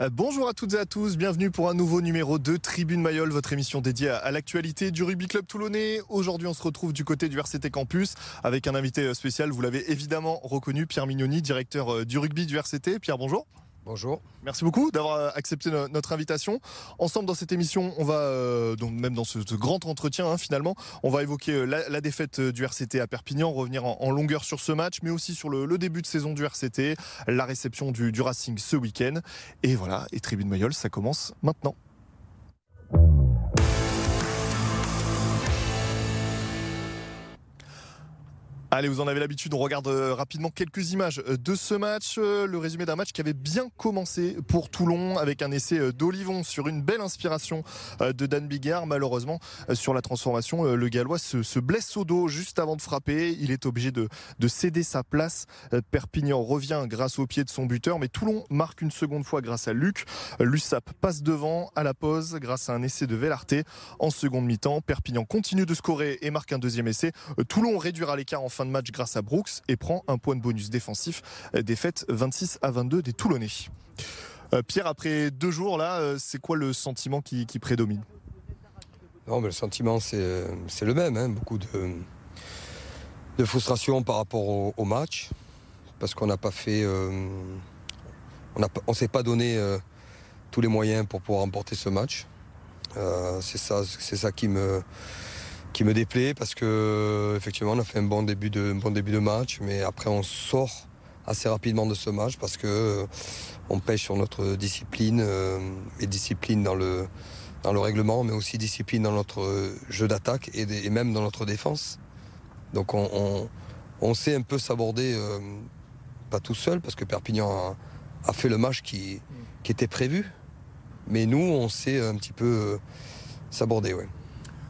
Euh, bonjour à toutes et à tous, bienvenue pour un nouveau numéro de Tribune Mayol, votre émission dédiée à l'actualité du rugby club toulonnais. Aujourd'hui, on se retrouve du côté du RCT Campus avec un invité euh, spécial, vous l'avez évidemment reconnu, Pierre Mignoni, directeur euh, du rugby du RCT. Pierre, bonjour. Bonjour. Merci beaucoup d'avoir accepté notre invitation. Ensemble dans cette émission, on va, euh, donc même dans ce, grand entretien hein, finalement, on va évoquer euh, la, défaite euh, du RCT à Perpignan, revenir en, longueur sur ce match, mais aussi sur le, début de saison du RCT, la réception du, du Racing ce week-end. Et voilà, et Tribune Mayol, ça commence maintenant. Allez, vous en avez l'habitude, on regarde euh, rapidement quelques images euh, de ce match. Euh, le résumé d'un match qui avait bien commencé pour Toulon avec un essai d'Olivon sur une belle inspiration de Dan Bigard. Malheureusement, sur la transformation, le Gallois se, blesse au dos juste avant de frapper. Il est obligé de, céder sa place. Perpignan revient grâce au pied de son buteur, mais Toulon marque une seconde fois grâce à Luc. Lussap passe devant à la pause grâce à un essai de Vellarté. En seconde mi-temps, Perpignan continue de scorer et marque un deuxième essai. Toulon réduira l'écart en de match grâce à Brooks et prend un point de bonus défensif. Euh, défaite 26 à 22 des Toulonnais. Euh, Pierre, après deux jours là, euh, c'est quoi le sentiment qui, prédomine? Non, mais Le sentiment, c'est le même. Hein. Beaucoup de, de, frustration par rapport au, match, parce qu'on n'a pas fait. on ne s'est pas donné tous les moyens pour pouvoir remporter ce match. c'est ça, ça qui me qui me déplaît parce que effectivement on a fait un bon début de, bon début de match, mais après on sort assez rapidement de ce match parce que euh, on pêche sur notre discipline euh, et discipline dans le dans le règlement, mais aussi discipline dans notre jeu d'attaque et, même dans notre défense. Donc on, on, sait un peu s'aborder, euh, pas tout seul, parce que Perpignan a, fait le match qui, qui, était prévu. Mais nous, on sait un petit peu s'aborder. Ouais.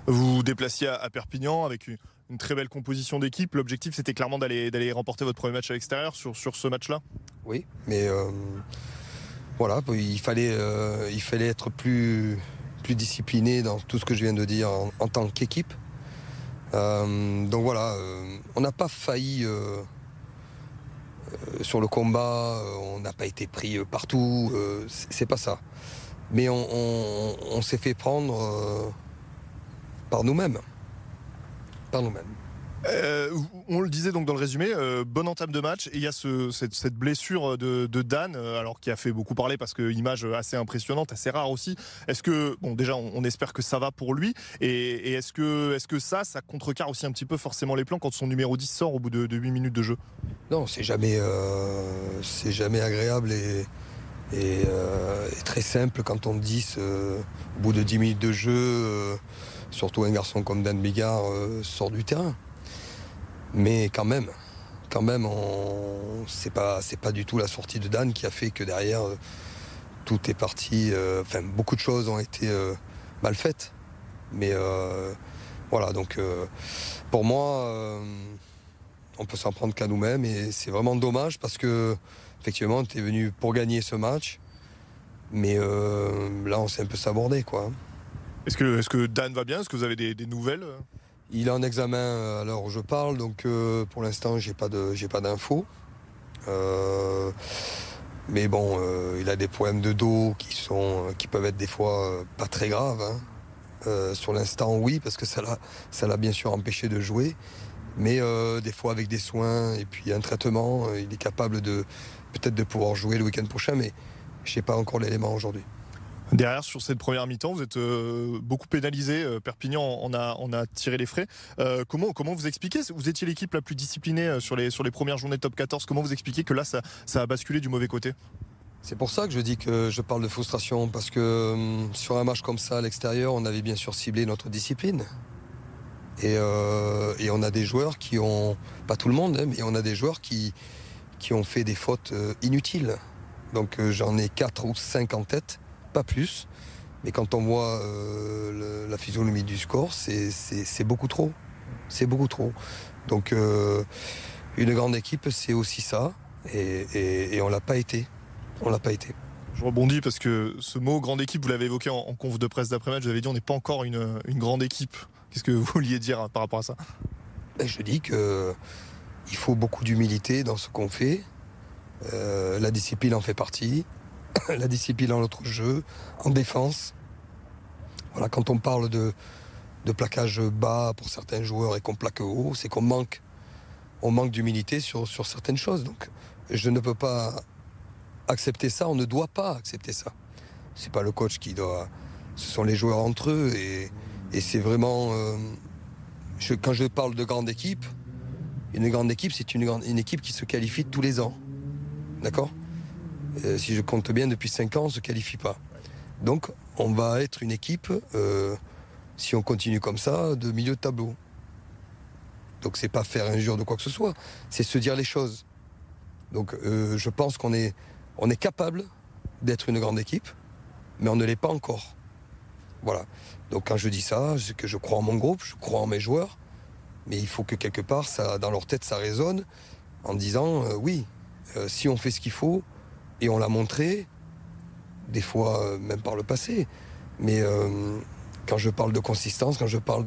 Vous vous déplaciez à Perpignan avec une, très belle composition d'équipe. L'objectif, c'était clairement d'aller remporter votre premier match à l'extérieur sur, ce match-là Oui, mais euh, voilà, il fallait, euh, être plus, plus discipliné dans tout ce que je viens de dire en, tant qu'équipe. Euh, donc voilà, on n'a pas failli sur le combat, on n'a pas été pris partout, c'est pas ça. Mais on s'est fait prendre par nous-mêmes. Par nous-mêmes. Euh, on le disait donc dans le résumé, euh, bonne entame de match et il y a cette, blessure de, Dan, euh, alors qui a fait beaucoup parler parce que image assez impressionnante, assez rare aussi. Est-ce que bon déjà on, espère que ça va pour lui et, est-ce que est-ce que ça ça contrecarre aussi un petit peu forcément les plans quand son numéro 10 sort au bout de, 8 minutes de jeu? Non, c'est jamais c'est jamais agréable et, et, très simple quand on 10 au bout de 10 minutes de jeu surtout un garçon comme Dan Bigard euh, sort du terrain. Mais quand même, quand même, c'est pas du tout la sortie de Dan qui a fait que derrière euh, tout est parti. Euh, enfin, beaucoup de choses ont été mal faites. Mais voilà, donc pour moi, on peut s'en prendre qu'à nous-mêmes et c'est vraiment dommage parce que effectivement, tu es venu pour gagner ce match. Mais là, on s'est un peu sabordé, quoi. Est-ce que, Dan va bien? Est-ce que vous avez des, nouvelles? Il est en examen euh, à l'heure où je parle, donc euh, pour l'instant, de, j'ai pas d'infos. Euh, mais bon, il a des problèmes de dos qui peuvent être des fois pas très graves. Hein. sur l'instant, oui, parce que ça l'a, bien sûr empêché de jouer. Mais des fois, avec des soins et puis un traitement, il est capable peut-être de pouvoir jouer le week-end prochain. Mais je n'ai pas encore l'élément aujourd'hui. Derrière, sur cette première mi-temps, vous êtes euh, beaucoup pénalisé. Euh, Perpignan on a, tiré les frais. Euh, comment, comment vous expliquez Vous étiez l'équipe la plus disciplinée sur les, premières journées top 14. Comment vous expliquez que là, ça, a basculé du mauvais côté? C'est pour ça que je dis que je parle de frustration, parce que hum, sur un match comme ça à l'extérieur, on avait bien sûr ciblé notre discipline. Et, et, on a des joueurs qui ont, pas tout le monde, hein, mais on a des joueurs qui, qui ont fait des fautes inutiles. Donc j'en ai 4 ou 5 en tête pas plus. Mais quand on voit euh, la physionomie du score, c'est beaucoup trop. C'est beaucoup trop. Donc euh, une grande équipe, c'est aussi ça. Et, on l'a pas été. On l'a pas été. Je rebondis parce que ce mot grande équipe, vous l'avez évoqué en, conf de presse d'après-match, vous avez dit on n'est pas encore une, grande équipe. Qu'est-ce que vous vouliez dire par rapport à ça? Ben, Je dis que il faut beaucoup d'humilité dans ce qu'on fait. Euh, la discipline en fait partie. la discipline dans notre jeu, en défense. Voilà, quand on parle de, plaquage bas pour certains joueurs et qu'on plaque haut, c'est qu'on manque, d'humilité sur, certaines choses. Donc, je ne peux pas accepter ça. On ne doit pas accepter ça. C'est pas le coach qui doit. Ce sont les joueurs entre eux et, c'est vraiment. Euh, quand je parle de grande équipe, une grande équipe, c'est une équipe qui se qualifie tous les ans. D'accord? Euh, Si je compte bien, depuis 5 ans, on ne se qualifie pas. Donc, on va être une équipe, euh, si on continue comme ça, de milieu de tableau. Donc, c'est pas faire injure de quoi que ce soit, c'est se dire les choses. Donc, euh, je pense qu'on est, capable d'être une grande équipe, mais on ne l'est pas encore. Voilà. Donc, quand je dis ça, c'est que je crois en mon groupe, je crois en mes joueurs, mais il faut que quelque part, dans leur tête, ça résonne en disant oui, si on fait ce qu'il faut, et on l'a montré, des fois euh, même par le passé, mais quand je parle de consistance, quand je parle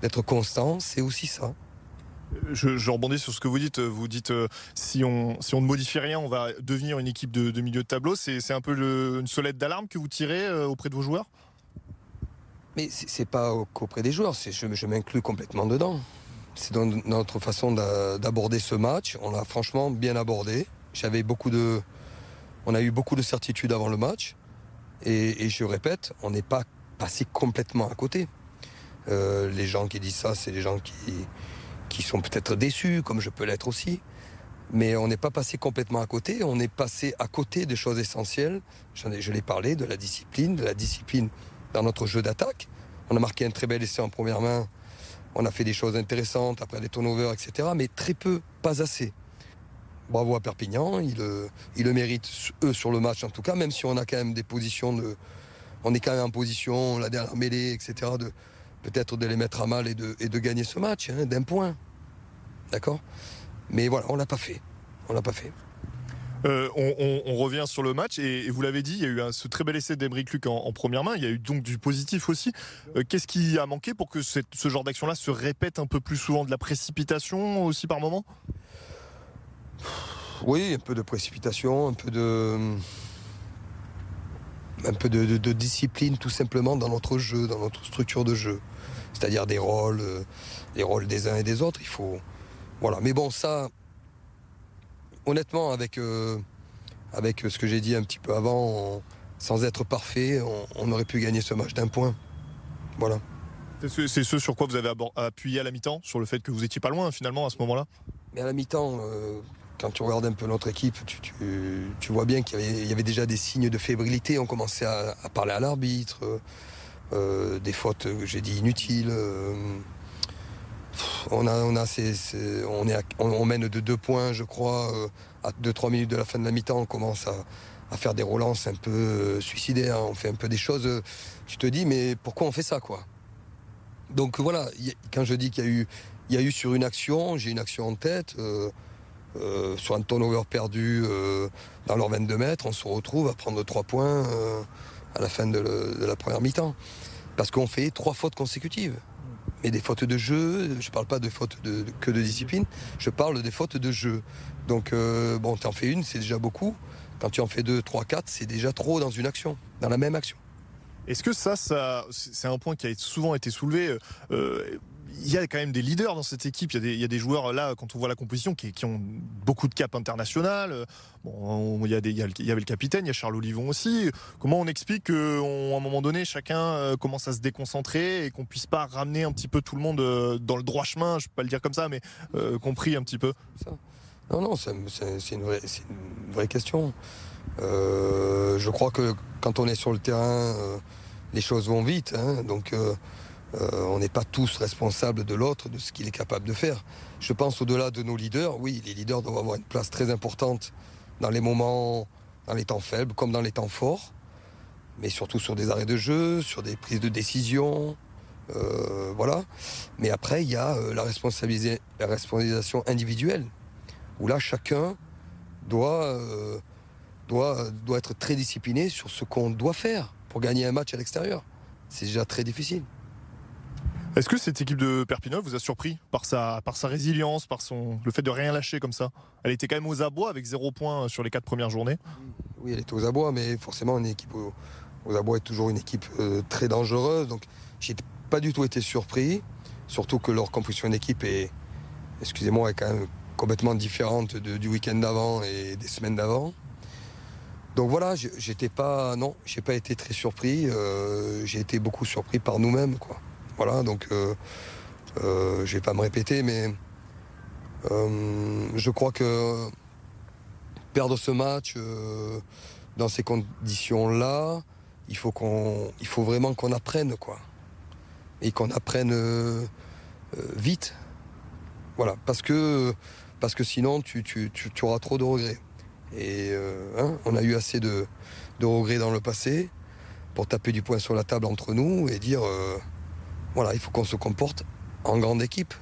d'être constant, c'est aussi ça. Je, rebondis sur ce que vous dites. Vous dites si, on, si on ne modifie rien, on va devenir une équipe de, milieu de tableau. C'est un peu une solette d'alarme que vous tirez auprès de vos joueurs? Mais c'est pas qu'auprès des joueurs, je, je m'inclus complètement dedans. C'est notre façon d'aborder ce match. On l'a franchement bien abordé. J'avais beaucoup de, on a eu beaucoup de certitudes avant le match. Et, je répète, on n'est pas passé complètement à côté. Euh, les gens qui disent ça, c'est les gens qui, qui sont peut-être déçus, comme je peux l'être aussi. Mais on n'est pas passé complètement à côté. On est passé à côté des choses essentielles. je l'ai parlé de la discipline, de la discipline dans notre jeu d'attaque. On a marqué un très bel essai en première main on a fait des choses intéressantes après des turnovers, etc. Mais très peu, pas assez. Bravo à Perpignan, ils le, le méritent, eux, sur le match en tout cas, même si on a quand même des positions de. On est quand même en position, la dernière mêlée, etc., de peut-être de les mettre à mal et de, gagner ce match, hein, d'un point. D'accord? Mais voilà, on l'a pas fait. On l'a pas fait. Euh, on, revient sur le match et, vous l'avez dit, il y a eu ce très bel essai d'Emeric Luc en, première main. Il y a eu donc du positif aussi. Euh, qu'est-ce qui a manqué pour que ce genre d'action-là se répète un peu plus souvent? De la précipitation aussi par moment? Oui, un peu de précipitation, un peu de un peu de, discipline tout simplement dans notre jeu, dans notre structure de jeu. C'est-à-dire des rôles, euh, des rôles des uns et des autres. Il faut voilà. Mais bon, ça, honnêtement, avec, euh, avec ce que j'ai dit un petit peu avant, sans être parfait, on, aurait pu gagner ce match d'un point. Voilà. C'est ce, sur quoi vous avez appuyé à la mi-temps, sur le fait que vous étiez pas loin finalement à ce moment-là? Mais à la mi-temps, euh, quand tu regardes un peu notre équipe, tu, vois bien qu'il y, avait déjà des signes de fébrilité. On commençait à, parler à l'arbitre, euh, des fautes, j'ai dit, inutiles on a, on a on, est on, mène de deux points, je crois, euh, à 2-3 minutes de la fin de la mi-temps, on commence à, faire des relances un peu euh, suicidaires, on fait un peu des choses. Euh, tu te dis, mais pourquoi on fait ça, quoi? Donc voilà, quand je dis qu'il y y a eu sur une action, j'ai une action en tête. Sur un turnover perdu dans leurs 22 mètres, on se retrouve à prendre 3 points à la fin de, la première mi-temps. Parce qu'on fait trois fautes consécutives mais des fautes de jeu. Je ne parle pas de fautes que de discipline, je parle des fautes de jeu. Donc, euh, bon, tu en fais une, c'est déjà beaucoup. Quand tu en fais deux, trois, quatre, c'est déjà trop dans une action, dans la même action. Est-ce que ça, c'est un point qui a souvent été soulevé euh, il y a quand même des leaders dans cette équipe. Il y a des, joueurs là, quand on voit la composition, qui, ont beaucoup de cap international. Bon, il, y avait le capitaine, il y a Charles Olivon aussi. Comment on explique qu'à un moment donné, chacun euh, commence à se déconcentrer et qu'on puisse pas ramener un petit peu tout le monde euh, dans le droit chemin, je peux pas le dire comme ça, mais euh, compris un petit peu Non, non, c'est une, vraie question. je crois que quand on est sur le terrain, les choses vont vite. Hein, donc euh, on n'est pas tous responsables de l'autre, de ce qu'il est capable de faire. Je pense au-delà de nos leaders, oui, les leaders doivent avoir une place très importante dans les moments, dans les temps faibles comme dans les temps forts, mais surtout sur des arrêts de jeu, sur des prises de décision. Euh, voilà. Mais après, il y a euh, la, responsabilisation individuelle, où là, chacun doit, doit, doit être très discipliné sur ce qu'on doit faire pour gagner un match à l'extérieur. C'est déjà très difficile. Est-ce que cette équipe de Perpignan vous a surpris par sa, résilience, par son, le fait de rien lâcher comme ça? Elle était quand même aux abois avec zéro point sur les quatre premières journées. Oui, elle était aux abois, mais forcément, une équipe aux, abois est toujours une équipe euh, très dangereuse. Donc, j'ai pas du tout été surpris. Surtout que leur composition d'équipe est, excusez-moi, est quand même complètement différente du week-end d'avant et des semaines d'avant. Donc voilà, j'étais pas, non, j'ai pas été très surpris. Euh, j'ai été beaucoup surpris par nous-mêmes, quoi. Voilà, donc euh, euh, vais pas me répéter, mais je crois que perdre ce match dans ces conditions-là, il faut qu'on, il faut vraiment qu'on apprenne, quoi, et qu'on apprenne vite. Voilà, parce que parce que sinon tu, tu, tu, auras trop de regrets. Et euh, hein, on a eu assez de, de, regrets dans le passé pour taper du poing sur la table entre nous et dire euh, voilà, il faut qu'on se comporte en grande équipe.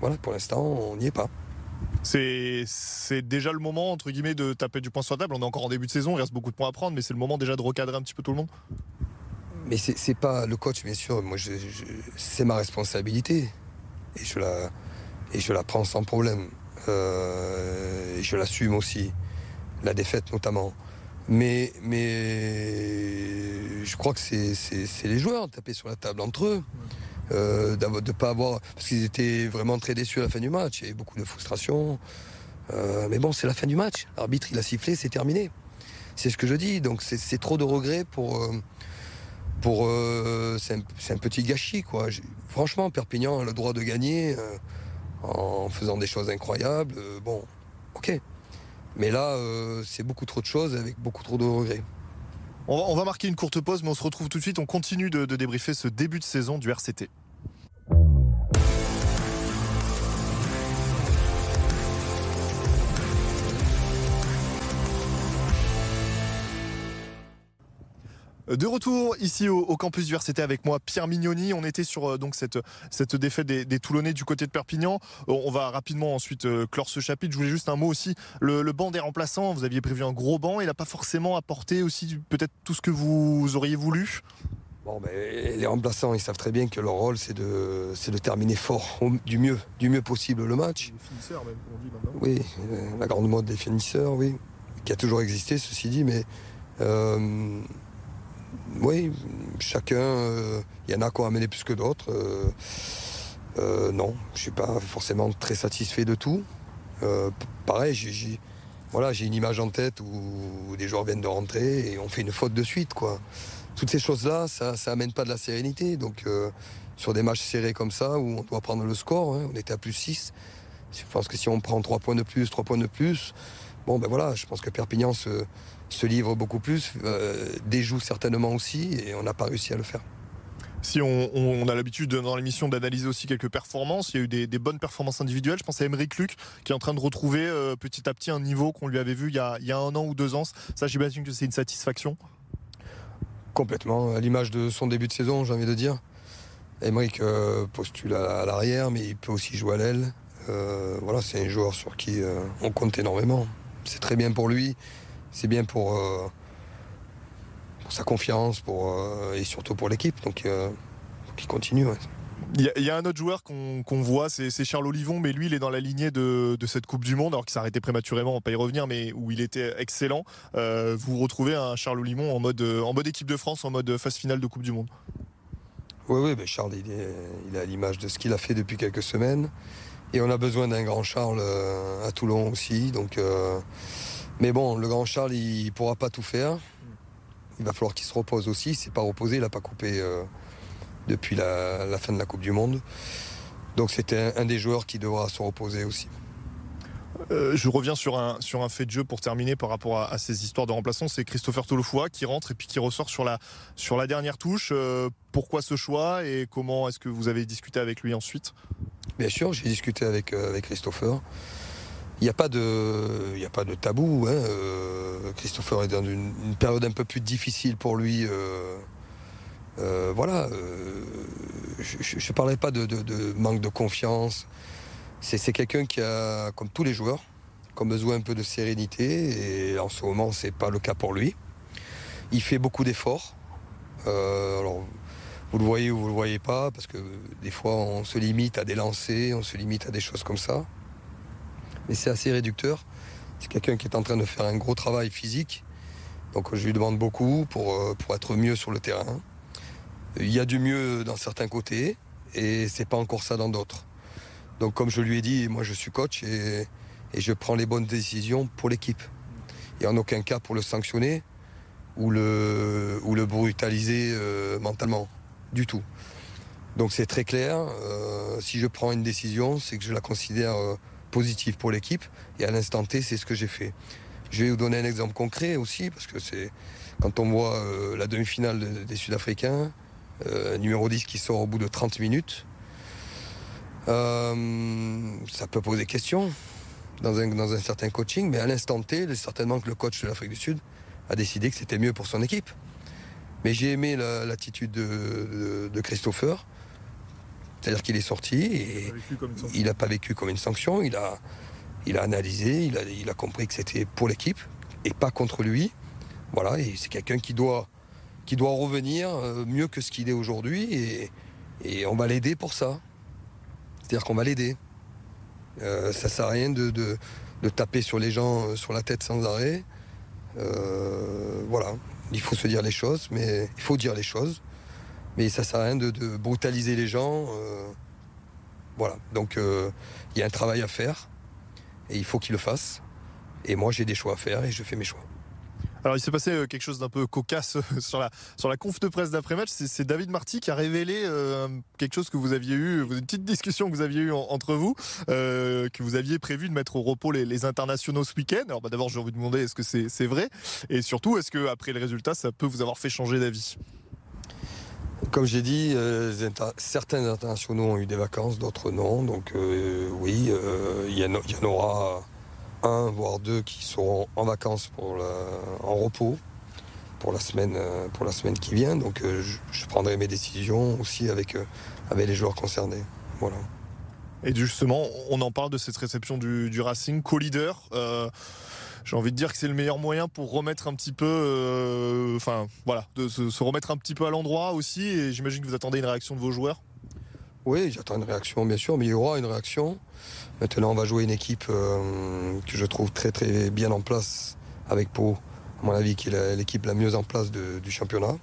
Voilà, pour l'instant, on n'y est pas. C'est déjà le moment, entre guillemets, de taper du poing sur la table. On est encore en début de saison, il reste beaucoup de points à prendre, mais c'est le moment déjà de recadrer un petit peu tout le monde Mais c'est pas le coach, bien sûr. Moi, c'est ma responsabilité. Et je la, et je la prends sans problème. Euh, et je l'assume aussi, la défaite notamment. Mais, mais je crois que c'est les joueurs de taper sur la table entre eux. Euh, de pas avoir. Parce qu'ils étaient vraiment très déçus à la fin du match. Il y avait beaucoup de frustration. Euh, mais bon, c'est la fin du match. L'arbitre, il a sifflé, c'est terminé. C'est ce que je dis. Donc c'est trop de regrets pour. pour c'est un, un, petit gâchis, quoi. Franchement, Perpignan a le droit de gagner en faisant des choses incroyables. Euh, bon, ok. Mais là, euh, c'est beaucoup trop de choses avec beaucoup trop de regrets. On va, marquer une courte pause, mais on se retrouve tout de suite. On continue de, de débriefer ce début de saison du RCT. De retour ici au, campus du RCT avec moi, Pierre Mignoni. On était sur euh, donc cette, cette défaite des, Toulonnais du côté de Perpignan. Euh, on va rapidement ensuite euh, clore ce chapitre. Je voulais juste un mot aussi. Le, banc des remplaçants, vous aviez prévu un gros banc. Il n'a pas forcément apporté aussi peut-être tout ce que vous auriez voulu? Bon, ben, les remplaçants, ils savent très bien que leur rôle, c'est de, de terminer fort, du mieux, du mieux possible le match. Les finisseurs, même, on dit maintenant. Oui, la grande mode des finisseurs, oui, qui a toujours existé, ceci dit, mais oui, chacun, il euh, y en a qui ont amené plus que d'autres. Euh, euh, non, je ne suis pas forcément très satisfait de tout. pareil, j'ai une image en tête où, des joueurs viennent de rentrer et on fait une faute de suite. Quoi. Toutes ces choses-là, ça n'amène pas de la sérénité. Donc sur des matchs serrés comme ça, où on doit prendre le score, hein, on était à plus 6. Je pense que si on prend 3 points de plus, 3 points de plus, bon ben voilà, je pense que Perpignan se, se livre beaucoup plus, euh, déjoue certainement aussi, et on n'a pas réussi à le faire. Si on, a l'habitude dans l'émission d'analyser aussi quelques performances, il y a eu des, bonnes performances individuelles. Je pense à Emery Luc qui est en train de retrouver euh, petit à petit un niveau qu'on lui avait vu il y, a, un an ou deux ans. Ça, j'imagine que c'est une satisfaction. Complètement, à l'image de son début de saison, j'ai envie de dire. Emeric euh, postule à, l'arrière, mais il peut aussi jouer à l'aile. voilà, c'est un joueur sur qui on compte énormément. C'est très bien pour lui c'est bien pour, euh, sa confiance pour, euh, et surtout pour l'équipe. Donc, euh, il continue. Il y, a un autre joueur qu'on voit, c'est Charles Olivon, mais lui, il est dans la lignée de, cette Coupe du Monde, alors qu'il s'est arrêté prématurément, on peut y revenir, mais où il était excellent. vous retrouvez un Charles Olivon en mode, en mode équipe de France, en mode phase finale de Coupe du Monde. Oui, oui, ben Charles, il est, il à l'image de ce qu'il a fait depuis quelques semaines. Et on a besoin d'un grand Charles à Toulon aussi. Donc, mais bon, le grand Charles, il ne pourra pas tout faire. Il va falloir qu'il se repose aussi. Il s'est pas reposé, il n'a pas coupé euh, depuis la, fin de la Coupe du Monde. Donc c'était un, des joueurs qui devra se reposer aussi. Euh, je reviens sur un, sur un fait de jeu pour terminer par rapport à, ces histoires de remplaçants. C'est Christopher Tolofoua qui rentre et puis qui ressort sur la, sur la dernière touche. Euh, pourquoi ce choix et comment est-ce que vous avez discuté avec lui ensuite? Bien sûr, j'ai discuté avec, avec Christopher. Il n'y a, pas de, a pas de tabou. Hein. Euh, Christopher est dans une, période un peu plus difficile pour lui. Euh, euh, voilà. je ne parlerai pas de, manque de confiance. C'est quelqu'un qui a, comme tous les joueurs, comme besoin un peu de sérénité. Et en ce moment, ce n'est pas le cas pour lui. Il fait beaucoup d'efforts. alors, vous le voyez ou vous le voyez pas, parce que des fois, on se limite à des lancers, on se limite à des choses comme ça mais c'est assez réducteur. C'est quelqu'un qui est en train de faire un gros travail physique Donc je lui demande beaucoup pour, pour être mieux sur le terrain. Il y a du mieux dans certains côtés et c'est pas encore ça dans d'autres. Donc comme je lui ai dit, moi je suis coach et, je prends les bonnes décisions pour l'équipe. Et en aucun cas pour le sanctionner ou le, ou le brutaliser euh, mentalement, du tout. Donc c'est très clair, euh, si je prends une décision, c'est que je la considère euh, positive pour l'équipe et à l'instant T, c'est ce que j'ai fait. Je vais vous donner un exemple concret aussi, parce que c'est quand on voit la demi-finale des Sud-Africains, numéro 10 qui sort au bout de 30 minutes, euh, ça peut poser question dans un, dans un certain coaching, mais à l'instant T, certainement que le coach de l'Afrique du Sud a décidé que c'était mieux pour son équipe. Mais j'ai aimé l'attitude de, de, Christopher. C'est-à-dire qu'il est sorti et il n'a pas vécu comme une sanction. Il a, il a analysé, il a, il a compris que c'était pour l'équipe et pas contre lui. Voilà, et c'est quelqu'un qui doit, qui doit revenir euh, mieux que ce qu'il est aujourd'hui et, et on va l'aider pour ça. C'est-à-dire qu'on va l'aider. Euh, ça sert à rien de, taper sur les gens euh, sur la tête sans arrêt. Euh, voilà, il faut se dire les choses, mais il faut dire les choses. Mais ça sert à rien de, brutaliser les gens. voilà, donc il y a un travail à faire et il faut qu'il le fasse. Et moi j'ai des choix à faire et je fais mes choix. Alors il s'est passé euh, quelque chose d'un peu cocasse euh, sur la conf de presse d'après-match. C'est David Marty qui a révélé euh, quelque chose que vous aviez eu, une petite discussion que vous aviez eue entre vous, que vous aviez prévu de mettre au repos les, internationaux ce week-end. Alors bah, d'abord j'ai envie de demander est-ce que c'est vrai? Et surtout est-ce que après le résultat ça peut vous avoir fait changer d'avis? Comme j'ai dit, certains internationaux ont eu des vacances, d'autres non. Donc oui, il y, en aura un, voire deux qui seront en vacances pour en repos pour la semaine, euh, pour la semaine qui vient. Donc euh, je, prendrai mes décisions aussi avec, euh, avec les joueurs concernés. Voilà. Et justement, on en parle de cette réception du, Racing, co-leader. J'ai envie de dire que c'est le meilleur moyen pour remettre un petit peu, enfin voilà, de se, remettre un petit peu à l'endroit aussi. Et j'imagine que vous attendez une réaction de vos joueurs. Oui, j'attends une réaction, bien sûr, mais il y aura une réaction. Maintenant, on va jouer une équipe euh, que je trouve très très bien en place avec Pau, à mon avis, qui est l'équipe la mieux en place du championnat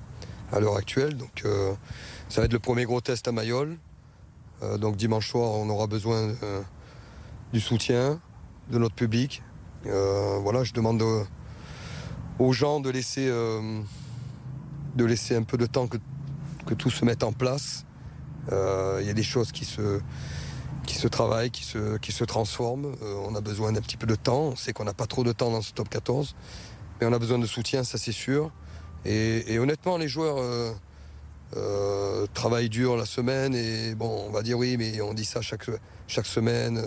à l'heure actuelle. Donc, euh, ça va être le premier gros test à Mayol. Euh, donc, dimanche soir, on aura besoin du soutien de notre public. Voilà, je demande aux gens de laisser, de laisser un peu de temps que, tout se mette en place. Il y a des choses qui se qui se travaille, qui se, qui se transforme. Euh, on a besoin d'un petit peu de temps. On sait qu'on n'a pas trop de temps dans ce top 14. Mais on a besoin de soutien, ça c'est sûr. Et, honnêtement, les joueurs euh, euh, travaillent dur la semaine. Et on va dire oui, mais on dit ça chaque semaine.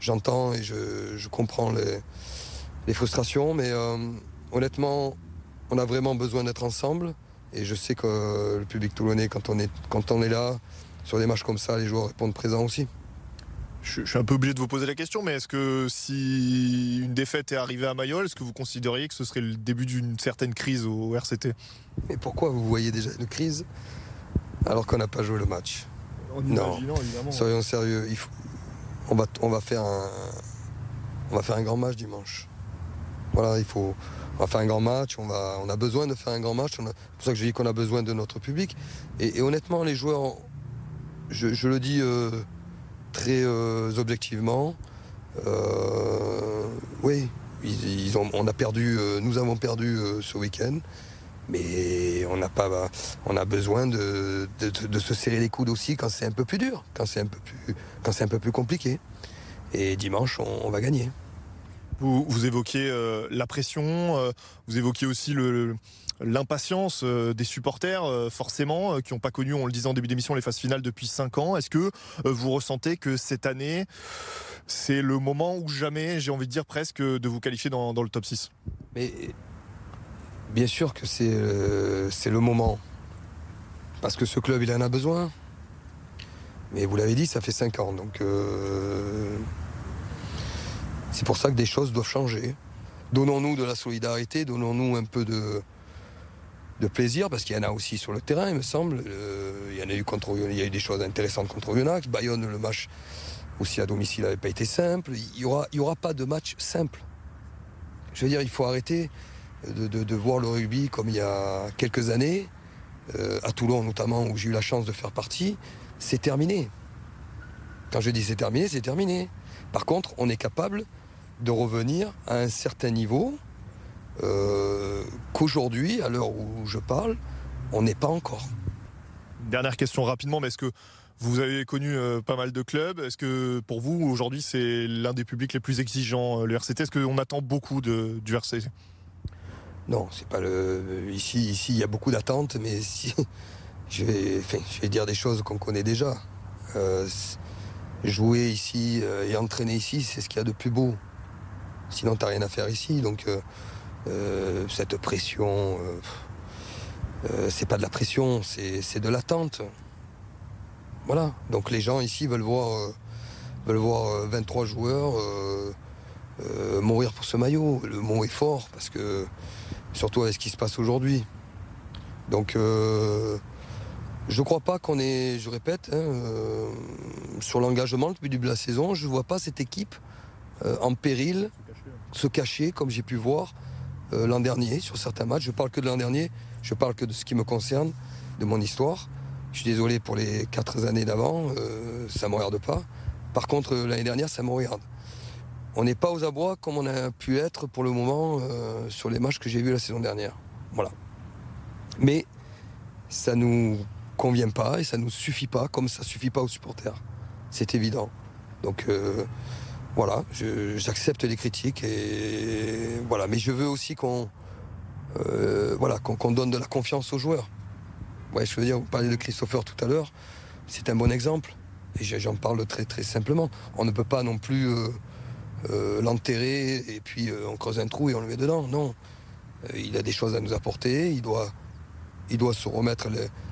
J'entends et je, comprends les, les, frustrations. Mais honnêtement, on a vraiment besoin d'être ensemble. Et je sais que le public toulonnais, quand on est, quand on est là, sur des matchs comme ça, les joueurs répondent présents aussi je, suis un peu obligé de vous poser la question, mais est-ce que si une défaite est arrivée à Mayol, est-ce que vous considériez que ce serait le début d'une certaine crise au RCT Mais pourquoi vous voyez déjà une crise alors qu'on n'a pas joué le match? Non, soyons sérieux. On, va, faire un, grand match dimanche. Voilà, il faut, on va faire un grand match, on, va, on a besoin de faire un grand match. C'est pour ça que je dis qu'on a besoin de notre public. Et, honnêtement, les joueurs, je, le dis euh, très euh, objectivement, euh, oui, on a perdu, nous avons perdu ce week-end, mais on n'a pas, on a besoin de, de, se serrer les coudes aussi quand c'est un peu plus dur, quand c'est un peu plus, quand c'est un peu plus compliqué. Et dimanche, on, va gagner. Vous, vous évoquiez la pression, vous évoquiez aussi le l'impatience euh, des supporters, euh, forcément, euh, qui n'ont pas connu, on le disait en début d'émission, les phases finales depuis 5 ans. Est-ce que vous ressentez que cette année, c'est le moment où jamais, j'ai envie de dire presque, de vous qualifier dans, le top 6 Mais bien sûr que c'est c'est le moment. Parce que ce club, il en a besoin. Mais vous l'avez dit, ça fait 5 ans. Donc c'est pour ça que des choses doivent changer. Donnons-nous de la solidarité, donnons-nous un peu de, de plaisir, parce qu'il y en a aussi sur le terrain, il me semble. Euh, il y en a eu contre, il y a eu des choses intéressantes contre Oyonnax. Bayonne, le match aussi à domicile n'avait pas été simple. Il n'y aura, aura pas de match simple. Je veux dire, il faut arrêter. De, voir le rugby comme il y a quelques années, euh, à Toulon notamment, où j'ai eu la chance de faire partie, c'est terminé. Quand je dis c'est terminé, c'est terminé. Par contre, on est capable de revenir à un certain niveau euh, qu'aujourd'hui, à l'heure où je parle, on n'est pas encore. Dernière question rapidement, mais est-ce que vous avez connu euh, pas mal de clubs? Est-ce que pour vous, aujourd'hui, c'est l'un des publics les plus exigeants, le RCT Est-ce qu'on attend beaucoup du RCT non, c'est pas le. Ici, ici, il y a beaucoup d'attentes, mais si... je, vais, dire des choses qu'on connaît déjà. Euh, jouer ici euh, et entraîner ici, c'est ce qu'il y a de plus beau. Sinon, t'as rien à faire ici. Donc, euh, cette pression, c'est pas de la pression, c'est de l'attente. Voilà. Donc, les gens ici veulent voir, veulent voir 23 joueurs mourir pour ce maillot. Le mot est fort parce que surtout avec ce qui se passe aujourd'hui. Donc euh, je ne crois pas qu'on est, je répète, hein, euh, sur l'engagement depuis le début de la saison, je ne vois pas cette équipe euh, en péril se cacher comme j'ai pu voir l'an dernier sur certains matchs. Je parle que de l'an dernier, je parle que de ce qui me concerne, de mon histoire. Je suis désolé pour les quatre années d'avant, ça ne me regarde pas. Par contre, l'année dernière, ça me regarde on n'est pas aux abois comme on a pu être pour le moment euh, sur les matchs que j'ai vus la saison dernière. Voilà. Mais ça nous convient pas et ça nous suffit pas comme ça suffit pas aux supporters. C'est évident. Donc euh, voilà, j'accepte les critiques et voilà. Mais je veux aussi qu'on euh, qu'on donne de la confiance aux joueurs. Ouais, je veux dire, vous parliez de Christopher tout à l'heure, c'est un bon exemple. Et j'en parle très très simplement. On ne peut pas non plus l'enterrer et puis euh, on creuse un trou et on le met dedans. Non. Euh, il a des choses à nous apporter, il doit, il doit se remettre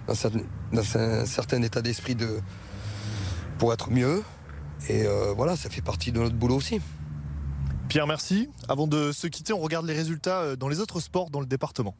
dans, un certain état d'esprit de, pour être mieux. Et voilà, ça fait partie de notre boulot aussi. Pierre, merci. Avant de se quitter, on regarde les résultats dans les autres sports dans le département.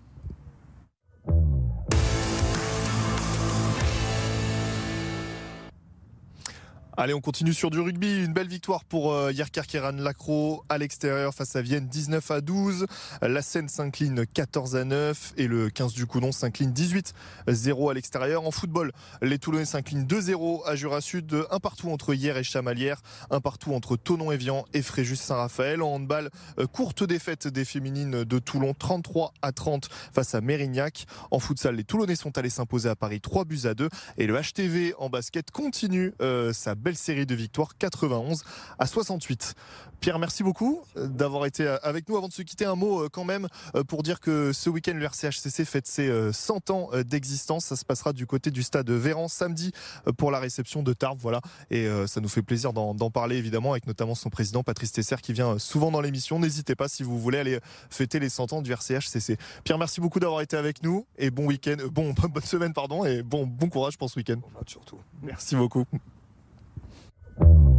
Allez, on continue sur du rugby. Une belle victoire pour euh, Yerker Lacro à l'extérieur face à Vienne 19 à 12. La Seine s'incline 14 à 9 et le 15 du Coudon s'incline 18 0 à l'extérieur. En football, les Toulonnais s'inclinent 2-0 à Jura Sud, un partout entre Hier et Chamalières, un partout entre Tonon-Evian et Fréjus-Saint-Raphaël. En handball, euh, courte défaite des féminines de Toulon 33 à 30 face à Mérignac. En futsal, les Toulonnais sont allés s'imposer à Paris 3 buts à 2 et le HTV en basket continue euh, sa belle série de victoires 91 à 68. Pierre, merci beaucoup euh, d'avoir été euh, avec nous. Avant de se quitter, un mot euh, quand même pour dire que ce week-end, le RCHCC fête ses 100 ans d'existence. Ça se passera du côté du stade Véran samedi pour la réception de Tarbes. Voilà. Et ça nous fait plaisir d'en parler évidemment avec notamment son président Patrice Tesser qui vient souvent dans l'émission. N'hésitez pas si vous voulez aller fêter les 100 ans du RCHCC. Pierre, merci beaucoup d'avoir été avec nous et bon week-end, bon, bonne semaine pardon et bon, bon courage pour ce week-end. surtout. Merci beaucoup. Thank you.